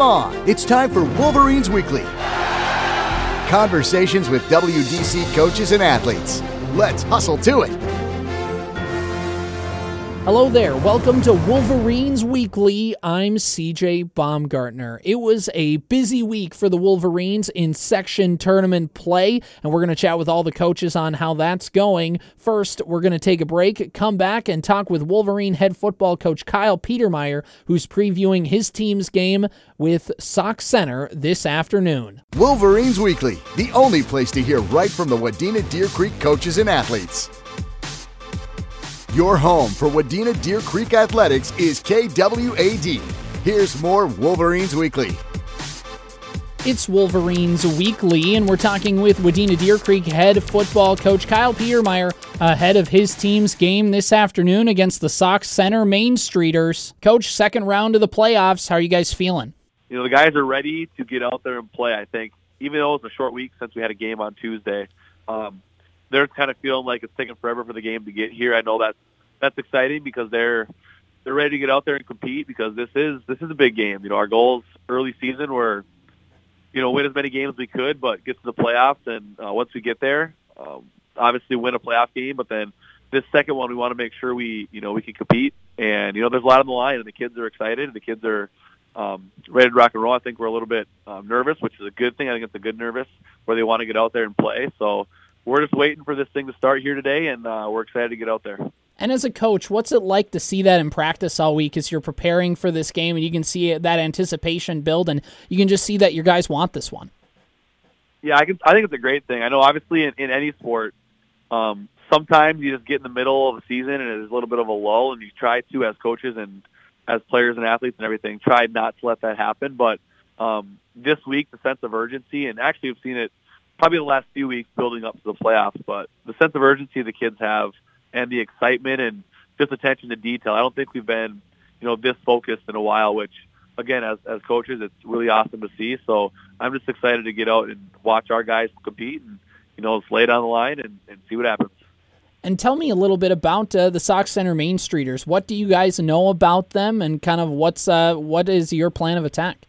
Game on! It's time for Wolverines Weekly. Conversations with WDC coaches and athletes. Let's hustle to it. Hello there. Welcome to Wolverines Weekly. I'm CJ Baumgartner. It was a busy week for the Wolverines in section tournament play, and we're going to chat with all the coaches on how that's going. First, we're going to take a break, come back, and talk with Wolverine head football coach Kyle Petermeier, who's previewing his team's game with Sauk Centre this afternoon. Wolverines Weekly, the only place to hear right from the Wadena Deer Creek coaches and athletes. Your home for Wadena Deer Creek Athletics is KWAD. Here's more Wolverines Weekly. It's Wolverines Weekly, and we're talking with Wadena Deer Creek head football coach Kyle Petermeier ahead of his team's game this afternoon against the Sauk Centre Main Streeters. Coach, second round of the playoffs. How are you guys feeling? You know, the guys are ready to get out there and play, I think. Even though it's a short week since we had a game on Tuesday, um, they're kind of feeling like it's taking forever for the game to get here. I know that that's exciting because they're they're ready to get out there and compete because this is this is a big game. You know, our goals early season were you know win as many games as we could, but get to the playoffs, and uh, once we get there, um, obviously win a playoff game. But then this second one, we want to make sure we you know we can compete, and you know there's a lot on the line, and the kids are excited. The kids are um, ready to rock and roll. I think we're a little bit um, nervous, which is a good thing. I think it's a good nervous where they want to get out there and play. So we're just waiting for this thing to start here today, and uh, we're excited to get out there. And as a coach, what's it like to see that in practice all week as you're preparing for this game and you can see that anticipation build and you can just see that your guys want this one? Yeah, I can. I think it's a great thing. I know, obviously, in, in any sport, um, sometimes you just get in the middle of the season and there's a little bit of a lull, and you try to, as coaches and as players and athletes and everything, try not to let that happen. But um, this week, the sense of urgency, and actually, we've seen it probably the last few weeks building up to the playoffs, but the sense of urgency the kids have and the excitement and just attention to detail. I don't think we've been, you know, this focused in a while, which again, as, as coaches, it's really awesome to see. So I'm just excited to get out and watch our guys compete and, you know, lay on the line and, and see what happens. And tell me a little bit about uh, the Sauk Centre Main Streeters. What do you guys know about them, and kind of what's uh, what is your plan of attack?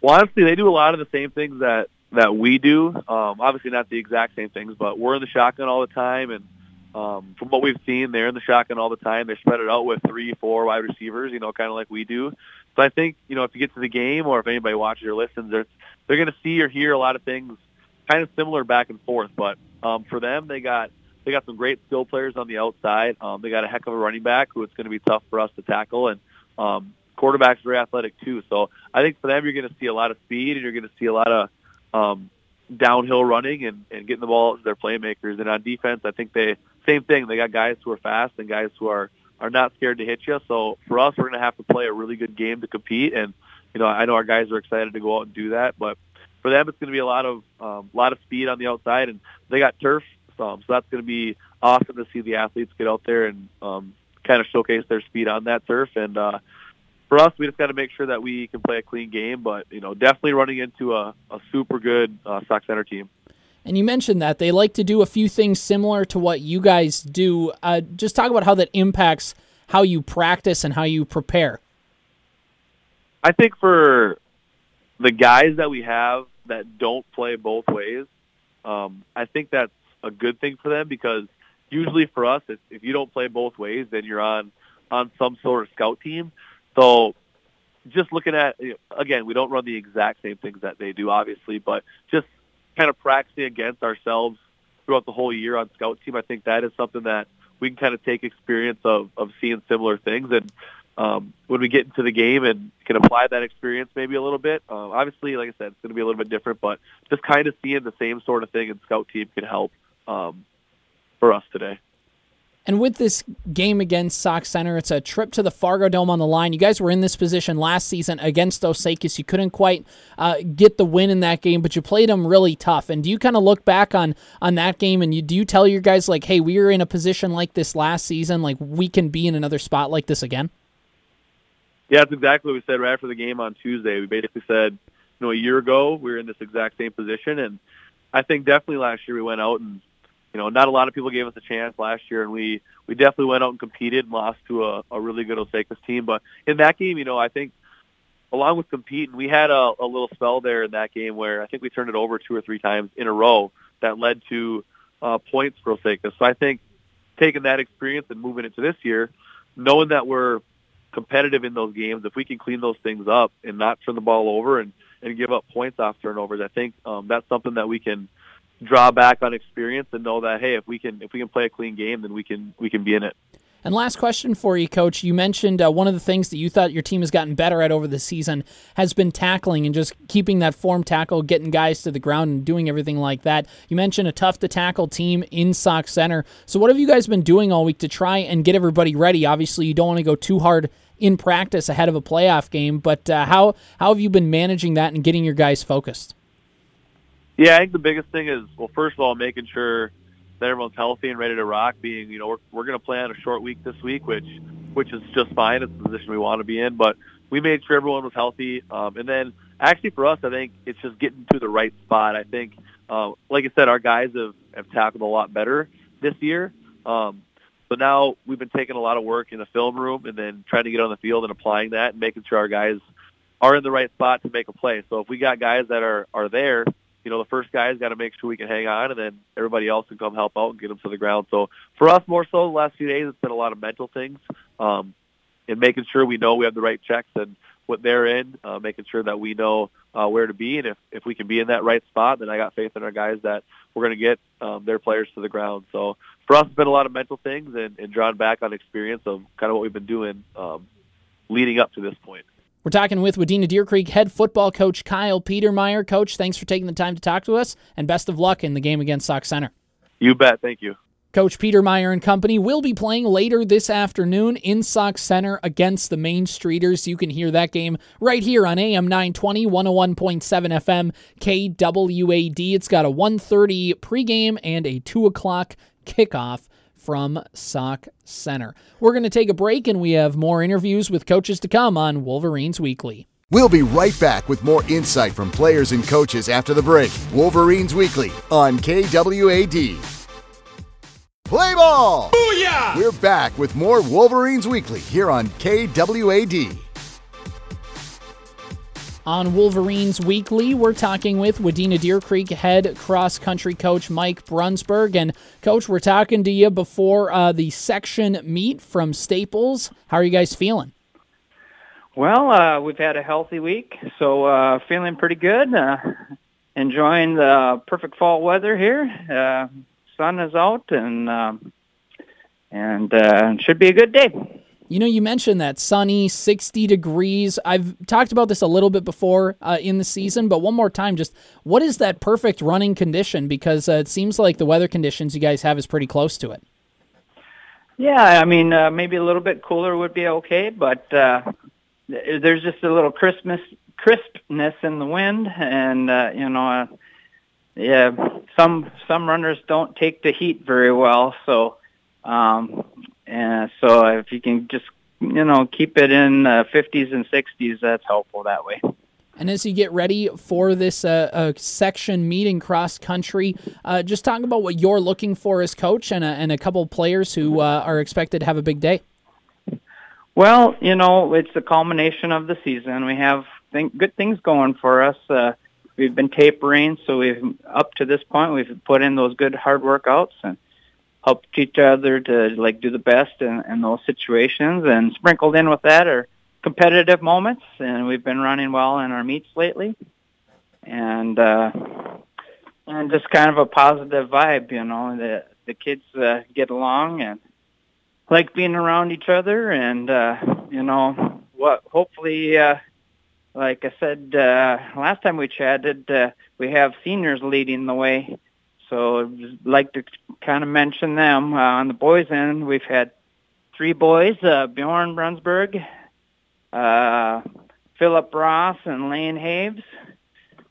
Well, honestly, they do a lot of the same things that that we do. Um, obviously, not the exact same things, but we're in the shotgun all the time, and um, from what we've seen, they're in the shotgun all the time. They're spread it out with three, four wide receivers, you know, kind of like we do. So I think, you know, if you get to the game or if anybody watches or listens, they're, they're going to see or hear a lot of things kind of similar back and forth. But um, for them, they got they got some great skill players on the outside. Um, they got a heck of a running back who it's going to be tough for us to tackle, and um, quarterback's very athletic too. So I think for them, you're going to see a lot of speed and you're going to see a lot of um, downhill running and, and getting the ball to their playmakers. And on defense, I think they same thing. They got guys who are fast and guys who are are not scared to hit you. So for us, we're going to have to play a really good game to compete. And you know, I know our guys are excited to go out and do that. But for them, it's going to be a lot of um, a lot of speed on the outside, and they got turf, um, so that's going to be awesome to see the athletes get out there and um, kind of showcase their speed on that turf. And uh, for us, we just got to make sure that we can play a clean game. But you know, definitely running into a, a super good uh, Sauk Centre team. And you mentioned that they like to do a few things similar to what you guys do. Uh, just talk about how that impacts how you practice and how you prepare. I think for the guys that we have that don't play both ways, um, I think that's a good thing for them because usually for us, if, if you don't play both ways, then you're on on some sort of scout team. So just looking at again, we don't run the exact same things that they do, obviously, but just kind of practicing against ourselves throughout the whole year on scout team, I think that is something that we can kind of take experience of of seeing similar things and. Um, when we get into the game and can apply that experience maybe a little bit. Uh, obviously, like I said, it's going to be a little bit different, but just kind of seeing the same sort of thing in scout team can help um, for us today. And with this game against Sauk Centre, it's a trip to the Fargo Dome on the line. You guys were in this position last season against Osakis. You couldn't quite uh, get the win in that game, but you played them really tough. And do you kind of look back on on that game and you do you tell your guys like, "Hey, we were in a position like this last season. Like we can be in another spot like this again." Yeah, that's exactly what we said right after the game on Tuesday. We basically said, you know, a year ago we were in this exact same position, and I think definitely last year we went out and you know, not a lot of people gave us a chance last year, and we we definitely went out and competed and lost to a, a really good Osakis team. But in that game, you know, I think along with competing, we had a, a little spell there in that game where I think we turned it over two or three times in a row that led to uh, points for Osakis. So I think taking that experience and moving it to this year, knowing that we're competitive in those games, if we can clean those things up and not turn the ball over and, and give up points off turnovers, I think um, that's something that we can draw back on experience and know that hey, if we can if we can play a clean game, then we can we can be in it. And last question for you, Coach. You mentioned uh, one of the things that you thought your team has gotten better at over the season has been tackling and just keeping that form tackle, getting guys to the ground, and doing everything like that. You mentioned a tough to tackle team in Sauk Centre. So, what have you guys been doing all week to try and get everybody ready? Obviously, you don't want to go too hard in practice ahead of a playoff game, but uh, how how have you been managing that and getting your guys focused? Yeah, I think the biggest thing is well, first of all, making sure that everyone's healthy and ready to rock. Being, you know, we're we're going to play on a short week this week, which which is just fine. It's the position we want to be in, but we made sure everyone was healthy. Um, and then actually for us, I think it's just getting to the right spot. I think, uh, like I said, our guys have have tackled a lot better this year. Um, so now we've been taking a lot of work in the film room and then trying to get on the field and applying that and making sure our guys are in the right spot to make a play. So if we got guys that are are there you know, the first guy's got to make sure we can hang on, and then everybody else can come help out and get them to the ground. So for us, more so the last few days, it's been a lot of mental things, um, and making sure we know we have the right checks and what they're in, uh, making sure that we know uh, where to be, and if if we can be in that right spot, then I got faith in our guys that we're going to get um, their players to the ground. So for us, it's been a lot of mental things and, and drawn back on experience of kind of what we've been doing um, leading up to this point. We're talking with Wadena Deer Creek head football coach Kyle Petermeier. Coach, thanks for taking the time to talk to us, and best of luck in the game against Sauk Centre. You bet. Thank you. Coach Petermeier and company will be playing later this afternoon in Sauk Centre against the Main Streeters. You can hear that game right here on AM 920, 101.7 FM, KWAD. It's got a 1.30 pregame and a 2 o'clock kickoff from Sauk Centre. We're going to take a break and we have more interviews with coaches to come on Wolverines Weekly. We'll be right back with more insight from players and coaches after the break. Wolverines Weekly on KWAD. Play ball! Booyah! We're back with more Wolverines Weekly here on KWAD. On Wolverines Weekly, we're talking with Wadena Deer Creek head cross country coach Mike Brunsberg. And, coach, we're talking to you before uh, the section meet from Staples. How are you guys feeling? Well, uh, we've had a healthy week, so uh, feeling pretty good. Uh, enjoying the perfect fall weather here. Uh, sun is out, and um, and uh, should be a good day. You know, you mentioned that sunny, 60 degrees. I've talked about this a little bit before uh, in the season, but one more time, just what is that perfect running condition? Because uh, it seems like the weather conditions you guys have is pretty close to it. Yeah, I mean, uh, maybe a little bit cooler would be okay, but uh, there's just a little Christmas crispness in the wind, and uh, you know, uh, yeah, some some runners don't take the heat very well, so um, and so if you can just, you know, keep it in uh, 50s and 60s, that's helpful that way. And as you get ready for this uh, uh, section meeting cross country, uh, just talk about what you're looking for as coach and a, and a couple of players who uh, are expected to have a big day. Well, you know, it's the culmination of the season. We have think, good things going for us. Uh, we've been tapering, so we've up to this point we've put in those good hard workouts and help each other to like do the best in, in those situations. And sprinkled in with that are competitive moments, and we've been running well in our meets lately, and uh, and just kind of a positive vibe. You know, the the kids uh, get along and like being around each other, and uh, you know what? Hopefully. Uh, like I said uh, last time we chatted, uh, we have seniors leading the way so I'd like to kind of mention them. Uh, on the boys' end, we've had three boys, uh, Bjorn Brunsberg, uh, Philip Ross, and Lane Haves.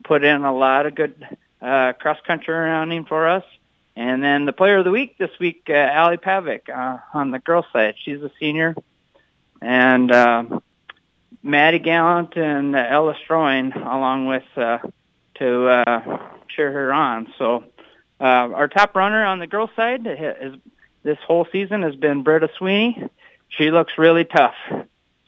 Put in a lot of good uh, cross-country running for us. And then the player of the week this week, uh, Ally Pavek uh, on the girls' side. She's a senior. And uh, Maddie Gallant and uh, Ella Stroin along with uh, to uh, cheer her on. So uh, our top runner on the girls' side is this whole season has been Britta Sweeney. She looks really tough,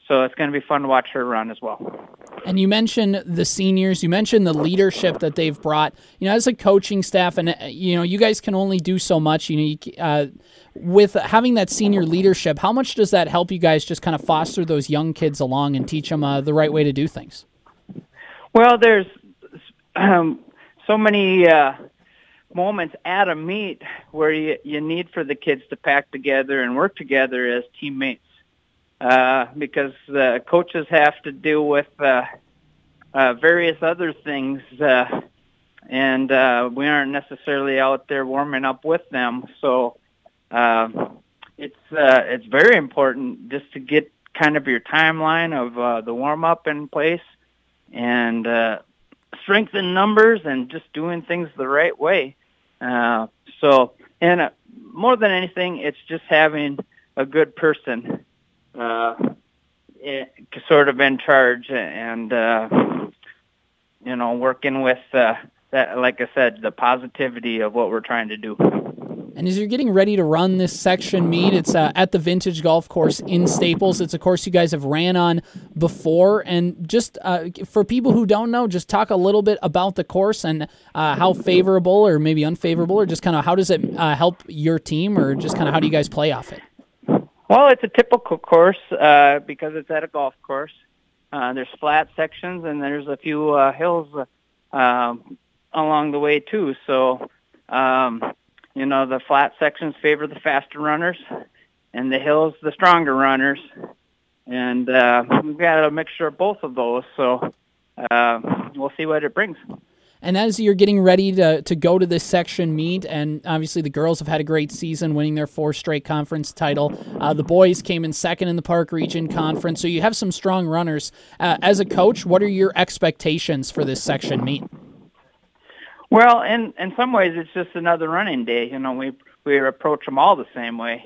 so it's going to be fun to watch her run as well. And you mentioned the seniors. You mentioned the leadership that they've brought. You know, as a coaching staff, and uh, you know, you guys can only do so much. You know, you, uh, with having that senior leadership, how much does that help you guys just kind of foster those young kids along and teach them uh, the right way to do things? Well, there's um, so many uh, moments at a meet where you, you need for the kids to pack together and work together as teammates uh, because the coaches have to deal with uh, uh, various other things, uh, and uh, we aren't necessarily out there warming up with them. So uh, it's uh, it's very important just to get kind of your timeline of uh, the warm up in place and uh, strengthen numbers and just doing things the right way. Uh, so, and uh, more than anything, it's just having a good person uh, sort of in charge and uh, you know working with uh, that, like I said, the positivity of what we're trying to do. And as you're getting ready to run this section meet, it's uh, at the Vintage Golf Course in Staples. It's a course you guys have ran on before. And just uh, for people who don't know, just talk a little bit about the course and uh, how favorable or maybe unfavorable, or just kind of how does it uh, help your team, or just kind of how do you guys play off it? Well, it's a typical course uh, because it's at a golf course. Uh, there's flat sections and there's a few hills um, along the way too. So. Um, you know, the flat sections favor the faster runners, and the hills the stronger runners. And uh, we've got a mixture of both of those, so uh, we'll see what it brings. And as you're getting ready to, to go to this section meet, and obviously the girls have had a great season, winning their fourth straight conference title. Uh, the boys came in second in the Park Region Conference, so you have some strong runners. Uh, as a coach, what are your expectations for this section meet? Well, in in some ways, it's just another running day. You know, we we approach them all the same way.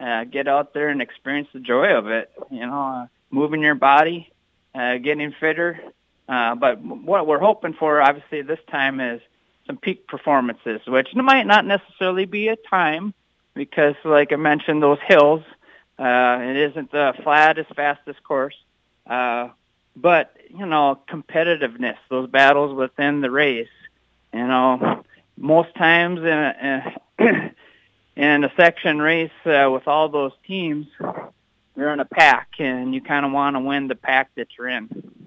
Uh, get out there and experience the joy of it. You know, uh, moving your body, uh, getting fitter. Uh, but what we're hoping for, obviously, this time is some peak performances, which might not necessarily be a time, because, like I mentioned, those hills, uh, it isn't the flattest, fastest course. Uh, but you know, competitiveness, those battles within the race you know, most times in a, in a section race uh, with all those teams, you're in a pack, and you kind of want to win the pack that you're in.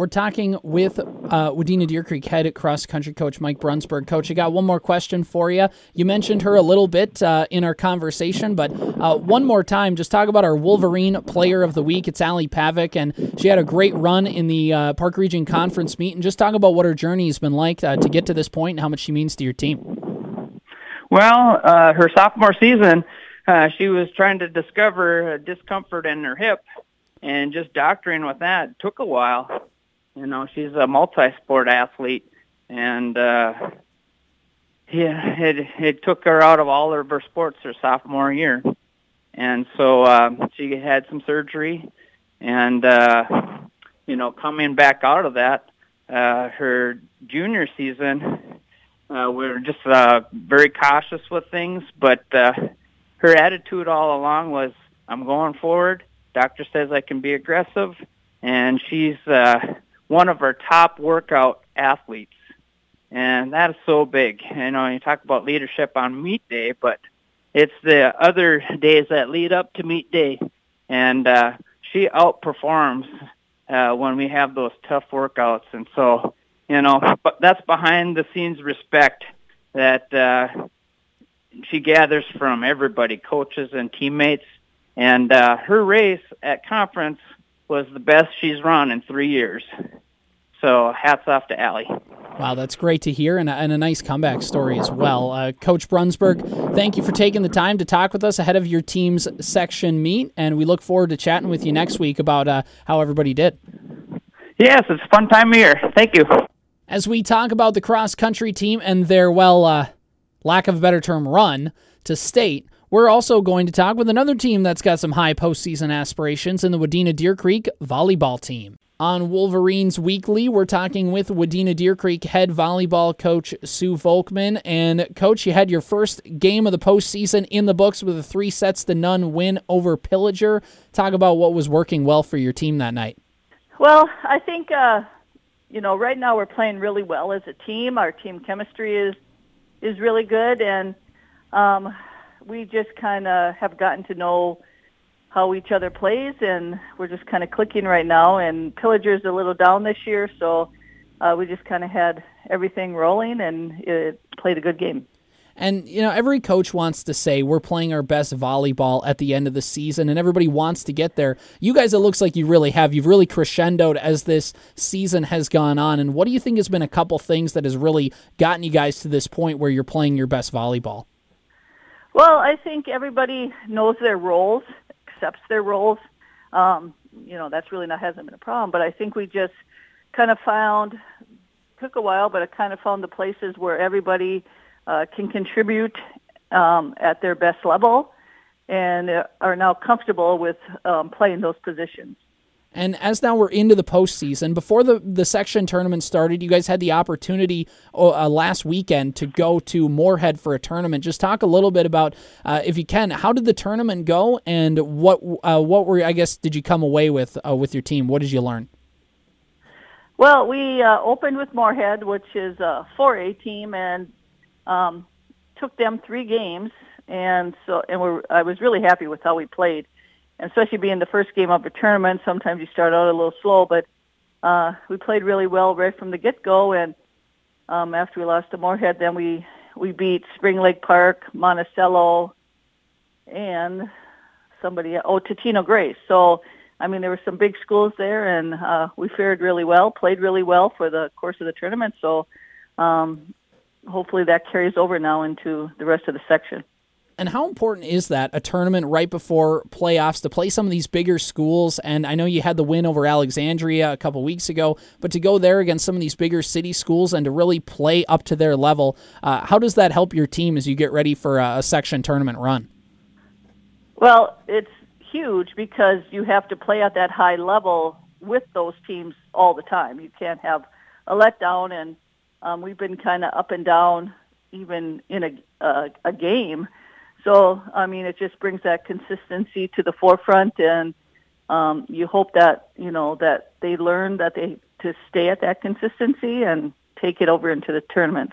We're talking with uh, Wadena Deer Creek head cross country coach Mike Brunsberg. Coach, I got one more question for you. You mentioned her a little bit uh, in our conversation, but uh, one more time, just talk about our Wolverine Player of the Week. It's Ally Pavek, and she had a great run in the uh, Park Region Conference meet. And just talk about what her journey has been like uh, to get to this point and how much she means to your team. Well, uh, her sophomore season, she was trying to discover a discomfort in her hip, and just doctoring with that took a while you know, she's a multi-sport athlete, and uh, yeah, it it took her out of all of her sports her sophomore year, and so uh, she had some surgery, and uh, you know, coming back out of that, uh, her junior season, uh, we were just uh, very cautious with things, but uh, her attitude all along was, "I'm going forward. Doctor says I can be aggressive." And she's uh, one of our top workout athletes. And that is so big. You know, you talk about leadership on meet day, but it's the other days that lead up to meet day. And uh, she outperforms uh, when we have those tough workouts. And so, you know, but that's behind the scenes respect that uh, she gathers from everybody, coaches and teammates. And uh, her race at conference was the best she's run in three years. So hats off to Ally. Wow, that's great to hear, and a, and a nice comeback story as well. Uh, Coach Brunsberg, thank you for taking the time to talk with us ahead of your team's section meet, and we look forward to chatting with you next week about uh, how everybody did. Yes, it's a fun time of year. Thank you. As we talk about the cross country team and their, well, uh, lack of a better term, run to state, we're also going to talk with another team that's got some high postseason aspirations in the Wadena Deer Creek volleyball team. On Wolverines Weekly, we're talking with Wadena Deer Creek head volleyball coach Sue Volkmann. And, coach, you had your first game of the postseason in the books with a three sets to none win over Pillager. Talk about what was working well for your team that night. Well, I think uh, you know right now we're playing really well as a team. Our team chemistry is is really good, and um, we just kind of have gotten to know how each other plays, and we're just kind of clicking right now. And Pillager's a little down this year, so uh, we just kind of had everything rolling, and it played a good game. And, you know, every coach wants to say we're playing our best volleyball at the end of the season, and everybody wants to get there. You guys, it looks like you really have. You've really crescendoed as this season has gone on. And what do you think has been a couple things that has really gotten you guys to this point where you're playing your best volleyball? Well, I think everybody knows their roles, accepts their roles. Um, you know, that's really not hasn't been a problem. But I think we just kind of found took a while, but I kind of found the places where everybody uh, can contribute um, at their best level and uh, are now comfortable with um, playing those positions. And as now we're into the postseason, before the, the section tournament started, you guys had the opportunity uh, last weekend to go to Moorhead for a tournament. Just talk a little bit about, uh, if you can, how did the tournament go, and what uh, what were I guess did you come away with uh, with your team? What did you learn? Well, we uh, opened with Moorhead, which is a 4A team, and um, took them three games, and so and I was really happy with how we played, especially being the first game of a tournament. Sometimes you start out a little slow, but uh, we played really well right from the get go. And um, after we lost to Moorhead, then we we beat Spring Lake Park, Monticello, and somebody oh Totino Grace. So I mean there were some big schools there, and uh, we fared really well, played really well for the course of the tournament. So um, hopefully that carries over now into the rest of the section. And how important is that a tournament right before playoffs to play some of these bigger schools? And I know you had the win over Alexandria a couple weeks ago, but to go there against some of these bigger city schools and to really play up to their level, uh, how does that help your team as you get ready for a, a section tournament run? Well, it's huge because you have to play at that high level with those teams all the time. You can't have a letdown and um, we've been kind of up and down even in a, uh, a game. So, I mean, it just brings that consistency to the forefront, and um, you hope that you know that they learn that they to stay at that consistency and take it over into the tournament.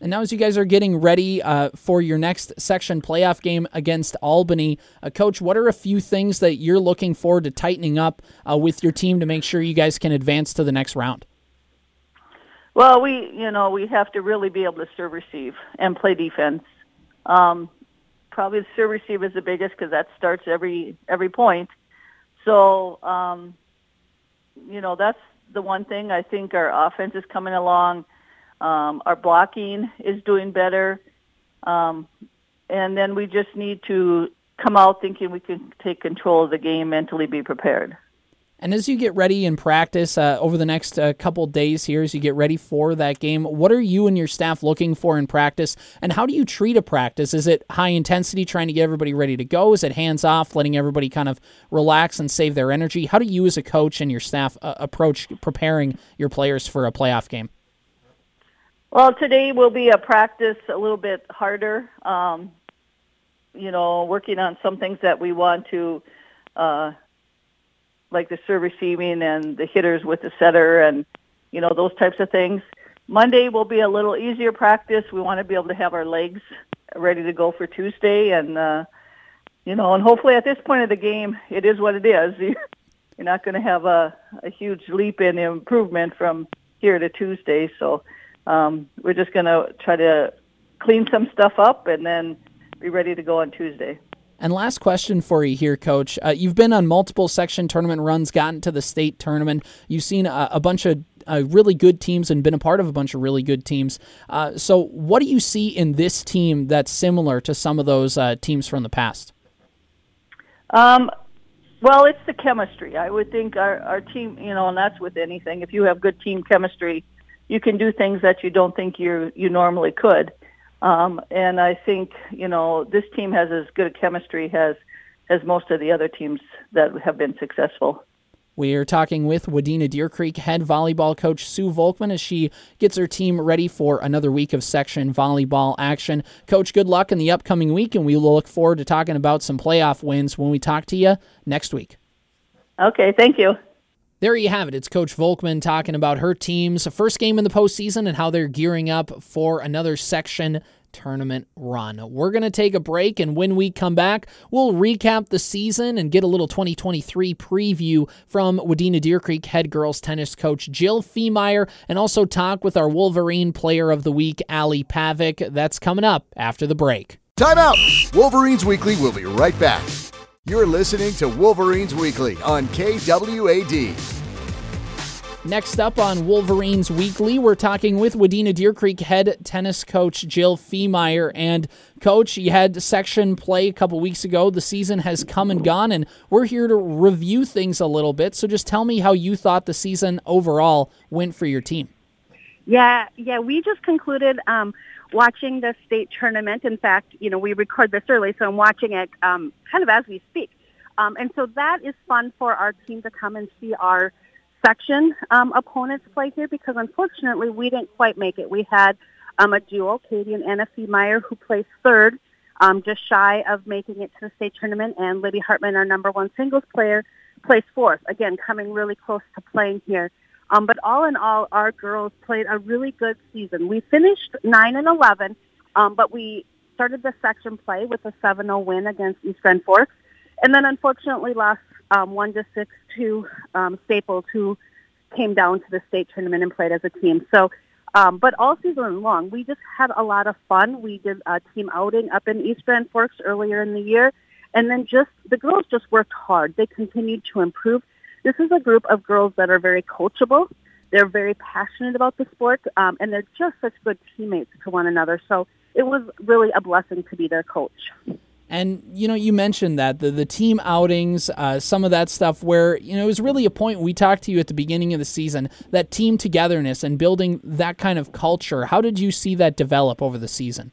And now, as you guys are getting ready uh, for your next section playoff game against Albany, uh, Coach, what are a few things that you're looking forward to tightening up uh, with your team to make sure you guys can advance to the next round? Well, we you know we have to really be able to serve receive and play defense. Um, probably the serve receive is the biggest because that starts every every point. So um, you know that's the one thing I think our offense is coming along. Um, our blocking is doing better, um, and then we just need to come out thinking we can take control of the game, mentally be prepared. And as you get ready in practice uh, over the next uh, couple days here, as you get ready for that game, what are you and your staff looking for in practice? And how do you treat a practice? Is it high intensity, trying to get everybody ready to go? Is it hands off, letting everybody kind of relax and save their energy? How do you, as a coach and your staff, uh, approach preparing your players for a playoff game? Well, today will be a practice a little bit harder. Um, you know, working on some things that we want to uh, like the serve receiving and the hitters with the setter and you know those types of things. Monday will be a little easier practice. We want to be able to have our legs ready to go for Tuesday, and uh, you know, and hopefully at this point of the game, it is what it is. You're not going to have a, a huge leap in improvement from here to Tuesday. So um, we're just going to try to clean some stuff up and then be ready to go on Tuesday. And last question for you here, Coach. Uh, you've been on multiple section tournament runs, gotten to the state tournament. You've seen a, a bunch of uh, really good teams and been a part of a bunch of really good teams. Uh, so, what do you see in this team that's similar to some of those uh, teams from the past? Um, well, it's the chemistry. I would think our, our team, you know, and that's with anything. If you have good team chemistry, you can do things that you don't think you you normally could. Um, and I think you know this team has as good a chemistry as as most of the other teams that have been successful. We are talking with Wadena Deer Creek head volleyball coach Sue Volkmann as she gets her team ready for another week of section volleyball action. Coach, good luck in the upcoming week, and we will look forward to talking about some playoff wins when we talk to you next week. Okay, thank you. There you have it. It's Coach Volkmann talking about her team's first game in the postseason and how they're gearing up for another section tournament run. We're going to take a break, and when we come back, we'll recap the season and get a little 2023 preview from Wadena Deer Creek head girls tennis coach Jill Fiemeyer, and also talk with our Wolverine Player of the Week, Ally Pavek. That's coming up after the break. Time out! Wolverines Weekly will be right back. You're listening to Wolverines Weekly on KWAD. Next up on Wolverines Weekly, we're talking with Wadena Deer Creek head tennis coach Jill Fiemeyer. And, coach, you had section play a couple weeks ago. The season has come and gone, and we're here to review things a little bit. So just tell me how you thought the season overall went for your team. Yeah, yeah, we just concluded um, watching the state tournament. In fact, you know, we record this early, so I'm watching it um, kind of as we speak. Um, and so that is fun for our team to come and see our – section um, opponents play here because unfortunately we didn't quite make it. We had um, a duo, Katie and Anna Meyer, who placed third, um, just shy of making it to the state tournament, and Libby Hartman, our number one singles player, placed fourth. Again, coming really close to playing here. Um, but all in all, our girls played a really good season. We finished 9 and 11, um, but we started the section play with a 7-0 win against East Grand Forks, and then unfortunately lost um, one to six to um, Staples, who came down to the state tournament and played as a team. So, um, but all season long, we just had a lot of fun. We did a team outing up in East Grand Forks earlier in the year, and then just the girls just worked hard. They continued to improve. This is a group of girls that are very coachable. They're very passionate about the sport, um, and they're just such good teammates to one another. So it was really a blessing to be their coach. And you know, you mentioned that the the team outings, uh, some of that stuff, where you know it was really a point we talked to you at the beginning of the season that team togetherness and building that kind of culture. How did you see that develop over the season?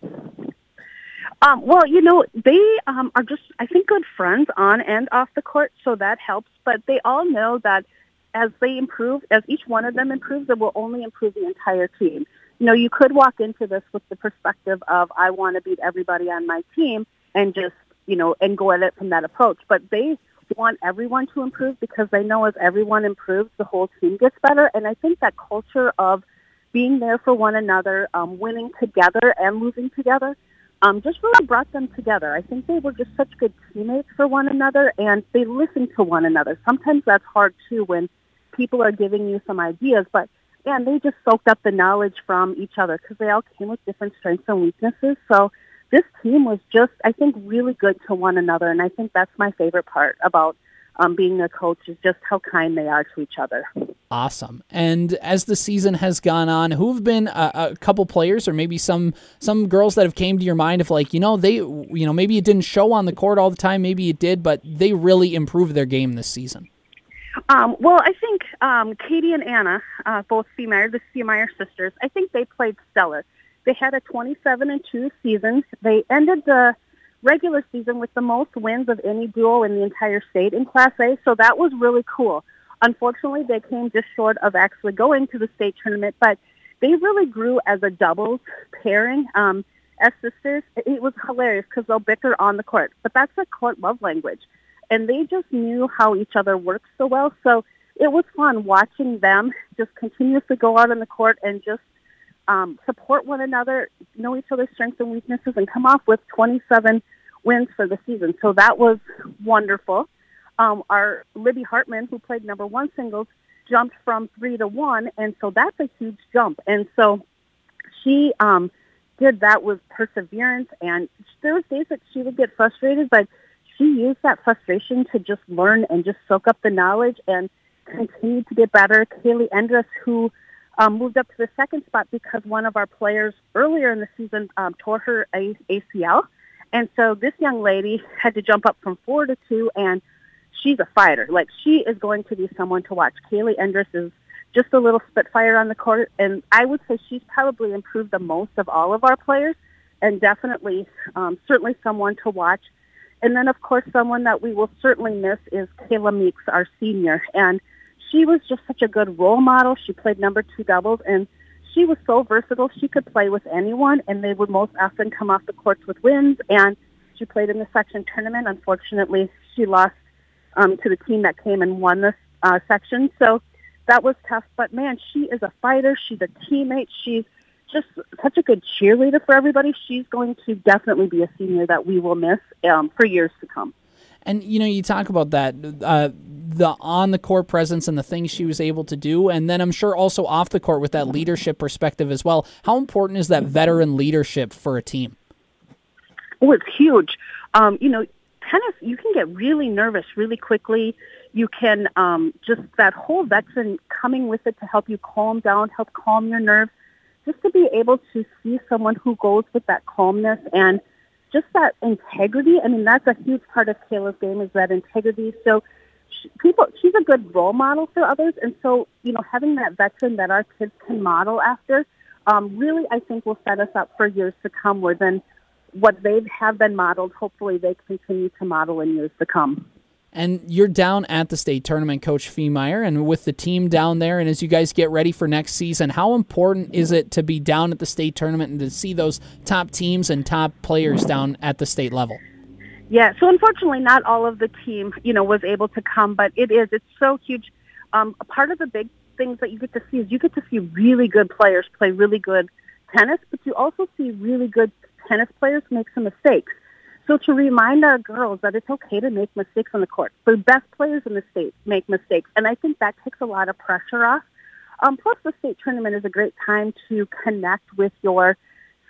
Um, well, you know, they um, are just, I think, good friends on and off the court, so that helps. But they all know that as they improve, as each one of them improves, it will only improve the entire team. You know, you could walk into this with the perspective of, I want to beat everybody on my team and just, you know, and go at it from that approach. But they want everyone to improve because they know as everyone improves, the whole team gets better. And I think that culture of being there for one another, um, winning together and losing together, um, just really brought them together. I think they were just such good teammates for one another, and they listened to one another. Sometimes that's hard too when people are giving you some ideas, but and they just soaked up the knowledge from each other because they all came with different strengths and weaknesses. So this team was just, I think, really good to one another. And I think that's my favorite part about um, being a coach is just how kind they are to each other. Awesome. And as the season has gone on, who have been a, a, couple players or maybe some some girls that have came to your mind of like, you know, they, you know, maybe it didn't show on the court all the time, maybe it did, but they really improved their game this season. Um, well, I think um, Katie and Anna, uh, both Fiemeyer, the Fiemeyer sisters, I think they played stellar. They had a 27 and 2 season. They ended the regular season with the most wins of any duo in the entire state in Class A, so that was really cool. Unfortunately, they came just short of actually going to the state tournament, but they really grew as a doubles pairing. Um, as sisters, it was hilarious because they'll bicker on the court, but that's a court love language. And they just knew how each other worked so well. So it was fun watching them just continuously go out on the court and just um, support one another, know each other's strengths and weaknesses, and come off with 27 wins for the season. So that was wonderful. Um, our Libby Hartman, who played number one singles, jumped from three to one, and so that's a huge jump. And so she um, did that with perseverance, and there was days that she would get frustrated, but she used that frustration to just learn and just soak up the knowledge and continue to get better. Kaylee Endress, who um, moved up to the second spot because one of our players earlier in the season um, tore her a- ACL. And so this young lady had to jump up from four to two, and she's a fighter. Like, she is going to be someone to watch. Kaylee Endress is just a little spitfire on the court, and I would say she's probably improved the most of all of our players, and definitely, um, certainly someone to watch. And then, of course, someone that we will certainly miss is Kayla Meeks, our senior. And she was just such a good role model. She played number two doubles, and she was so versatile. She could play with anyone, and they would most often come off the courts with wins. And she played in the section tournament. Unfortunately, she lost um, to the team that came and won this uh, section. So that was tough. But man, she is a fighter. She's a teammate. She's just such a good cheerleader for everybody. She's going to definitely be a senior that we will miss um, for years to come. And you know, you talk about that uh, the on the court presence and the things she was able to do, and then I'm sure also off the court with that leadership perspective as well. How important is that veteran leadership for a team? Oh, it's huge. Um, you know, tennis you can get really nervous really quickly. You can um, just that whole veteran coming with it to help you calm down, help calm your nerves. Just to be able to see someone who goes with that calmness and just that integrity. I mean, that's a huge part of Kayla's game is that integrity. So she, people, she's a good role model for others. And so, you know, having that veteran that our kids can model after, um, really, I think will set us up for years to come where then what they have been modeled, hopefully they continue to model in years to come. And you're down at the state tournament, Coach Fiemeyer, and with the team down there, and as you guys get ready for next season, how important is it to be down at the state tournament and to see those top teams and top players down at the state level? Yeah, so unfortunately, not all of the team, you know, was able to come, but it is. It's so huge. Um, a part of the big things that you get to see is you get to see really good players play really good tennis, but you also see really good tennis players make some mistakes. So to remind our girls that it's okay to make mistakes on the court. The best players in the state make mistakes, and I think that takes a lot of pressure off. Um, plus, the state tournament is a great time to connect with your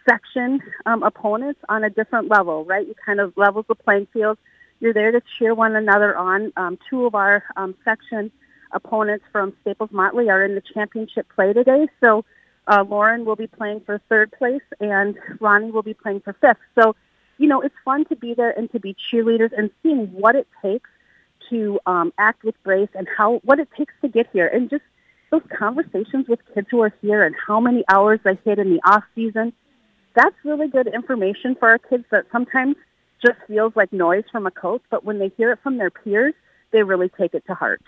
section um, opponents on a different level, right? You kind of levels the playing field. You're there to cheer one another on. Um, two of our um, section opponents from Staples Motley are in the championship play today, so uh, Lauren will be playing for third place, and Ronnie will be playing for fifth. So you know, it's fun to be there and to be cheerleaders and seeing what it takes to um, act with grace and how what it takes to get here, and just those conversations with kids who are here and how many hours they hit in the off season. That's really good information for our kids that sometimes just feels like noise from a coach, but when they hear it from their peers, they really take it to heart.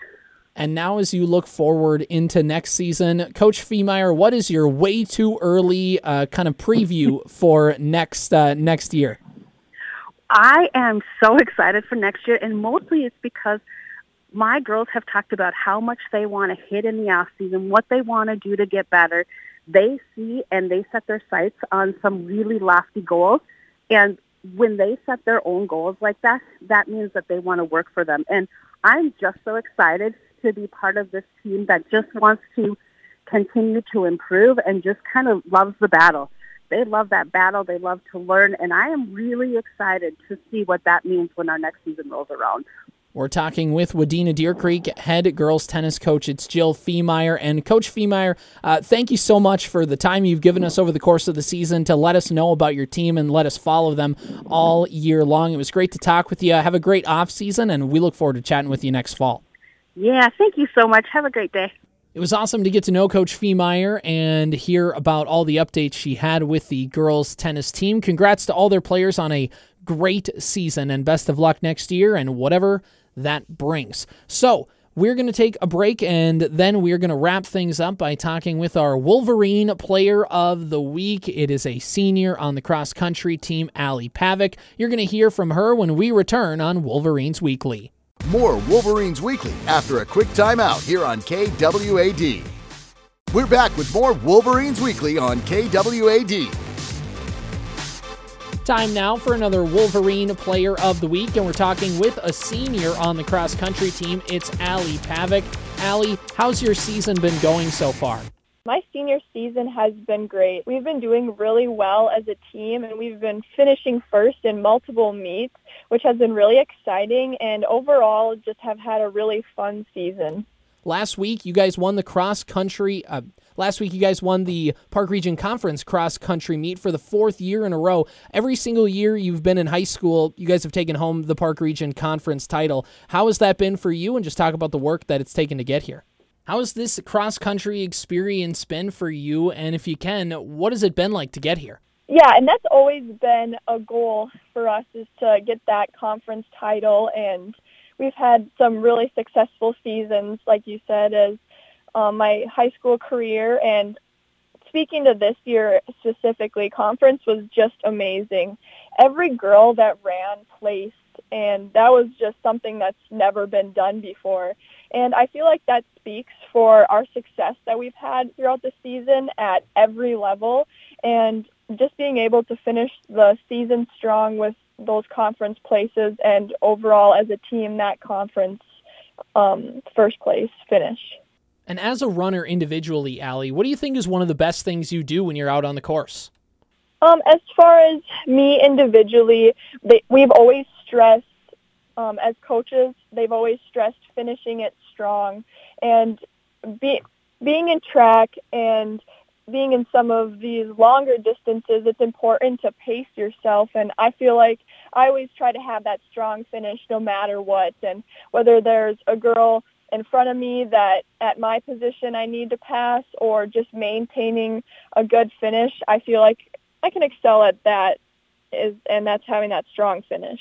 And now, as you look forward into next season, Coach Fiemeyer, what is your way too early uh, kind of preview for next uh, next year? I am so excited for next year, and mostly it's because my girls have talked about how much they want to hit in the off season, what they want to do to get better. They see and they set their sights on some really lofty goals, and when they set their own goals like that, that means that they want to work for them. And I'm just so excited to be part of this team that just wants to continue to improve and just kind of loves the battle they love that battle. They love to learn, and I am really excited to see what that means when our next season rolls around. We're talking with Wadena Deer Creek head girls tennis coach. It's Jill Fiemeyer. And Coach Fiemeyer, uh, thank you so much for the time you've given us over the course of the season to let us know about your team and let us follow them all year long. It was great to talk with you. Have a great off season, and we look forward to chatting with you next fall. Yeah, thank you so much. Have a great day. It was awesome to get to know Coach Fiemeyer and hear about all the updates she had with the girls tennis team. Congrats to all their players on a great season and best of luck next year and whatever that brings. So, we're going to take a break and then we're going to wrap things up by talking with our Wolverine Player of the Week. It is a senior on the cross country team, Ally Pavek. You're going to hear from her when we return on Wolverines Weekly. More Wolverines Weekly after a quick timeout here on KWAD. We're back with more Wolverines Weekly on KWAD. Time now for another Wolverine Player of the Week, and we're talking with a senior on the cross country team. It's Ally Pavek. Ally, how's your season been going so far? My senior season has been great. We've been doing really well as a team and we've been finishing first in multiple meets, which has been really exciting and overall just have had a really fun season. Last week you guys won the cross country uh, Last week, you guys won the Park Region Conference cross country meet for the fourth year in a row. Every single year you've been in high school, you guys have taken home the Park Region Conference title. How has that been for you? And just talk about the work that it's taken to get here. How has this cross country experience been for you? And if you can, what has it been like to get here? Yeah, and that's always been a goal for us is to get that conference title. And we've had some really successful seasons, like you said, as um, my high school career. And speaking to this year specifically, conference was just amazing. Every girl that ran placed and that was just something that's never been done before. And I feel like that speaks for our success that we've had throughout the season at every level and just being able to finish the season strong with those conference places and overall as a team that conference um, first place finish. And as a runner individually, Ally, what do you think is one of the best things you do when you're out on the course? Um, as far as me individually, they, we've always stressed, um, as coaches, they've always stressed finishing it strong. And be, being in track and being in some of these longer distances, it's important to pace yourself. And I feel like I always try to have that strong finish no matter what. And whether there's a girl in front of me that at my position I need to pass or just maintaining a good finish, I feel like I can excel at that is and that's having that strong finish.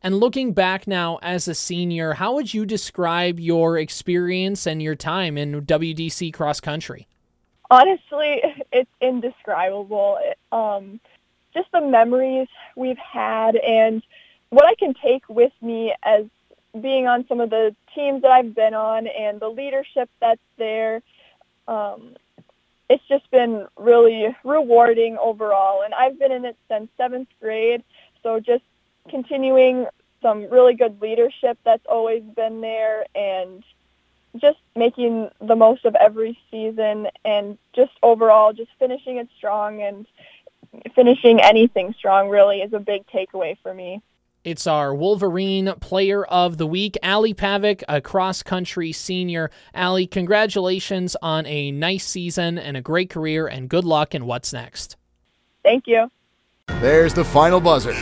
And looking back now as a senior, how would you describe your experience and your time in WDC cross country? Honestly, it's indescribable. Um, just the memories we've had and what I can take with me as being on some of the teams that I've been on and the leadership that's there. Um, it's just been really rewarding overall. And I've been in it since seventh grade. So just continuing some really good leadership that's always been there and just making the most of every season and just overall just finishing it strong and finishing anything strong really is a big takeaway for me. It's our Wolverine Player of the Week, Ally Pavek, a cross country senior. Ally, congratulations on a nice season and a great career, and good luck in what's next. Thank you. There's the final buzzer.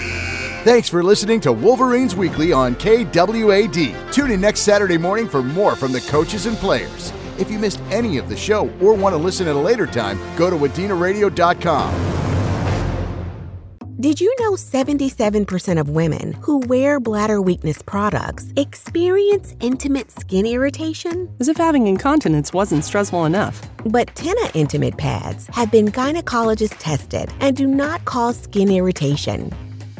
Thanks for listening to Wolverines Weekly on KWAD. Tune in next Saturday morning for more from the coaches and players. If you missed any of the show or want to listen at a later time, go to wadinaradio.com. Did you know 77% of women who wear bladder weakness products experience intimate skin irritation? As if having incontinence wasn't stressful enough. But Tena Intimate Pads have been gynecologist tested and do not cause skin irritation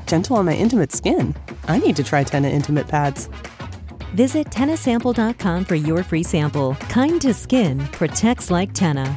gentle on my intimate skin. I need to try Tena Intimate Pads. Visit TenaSample.com for your free sample. Kind to skin protects like Tena.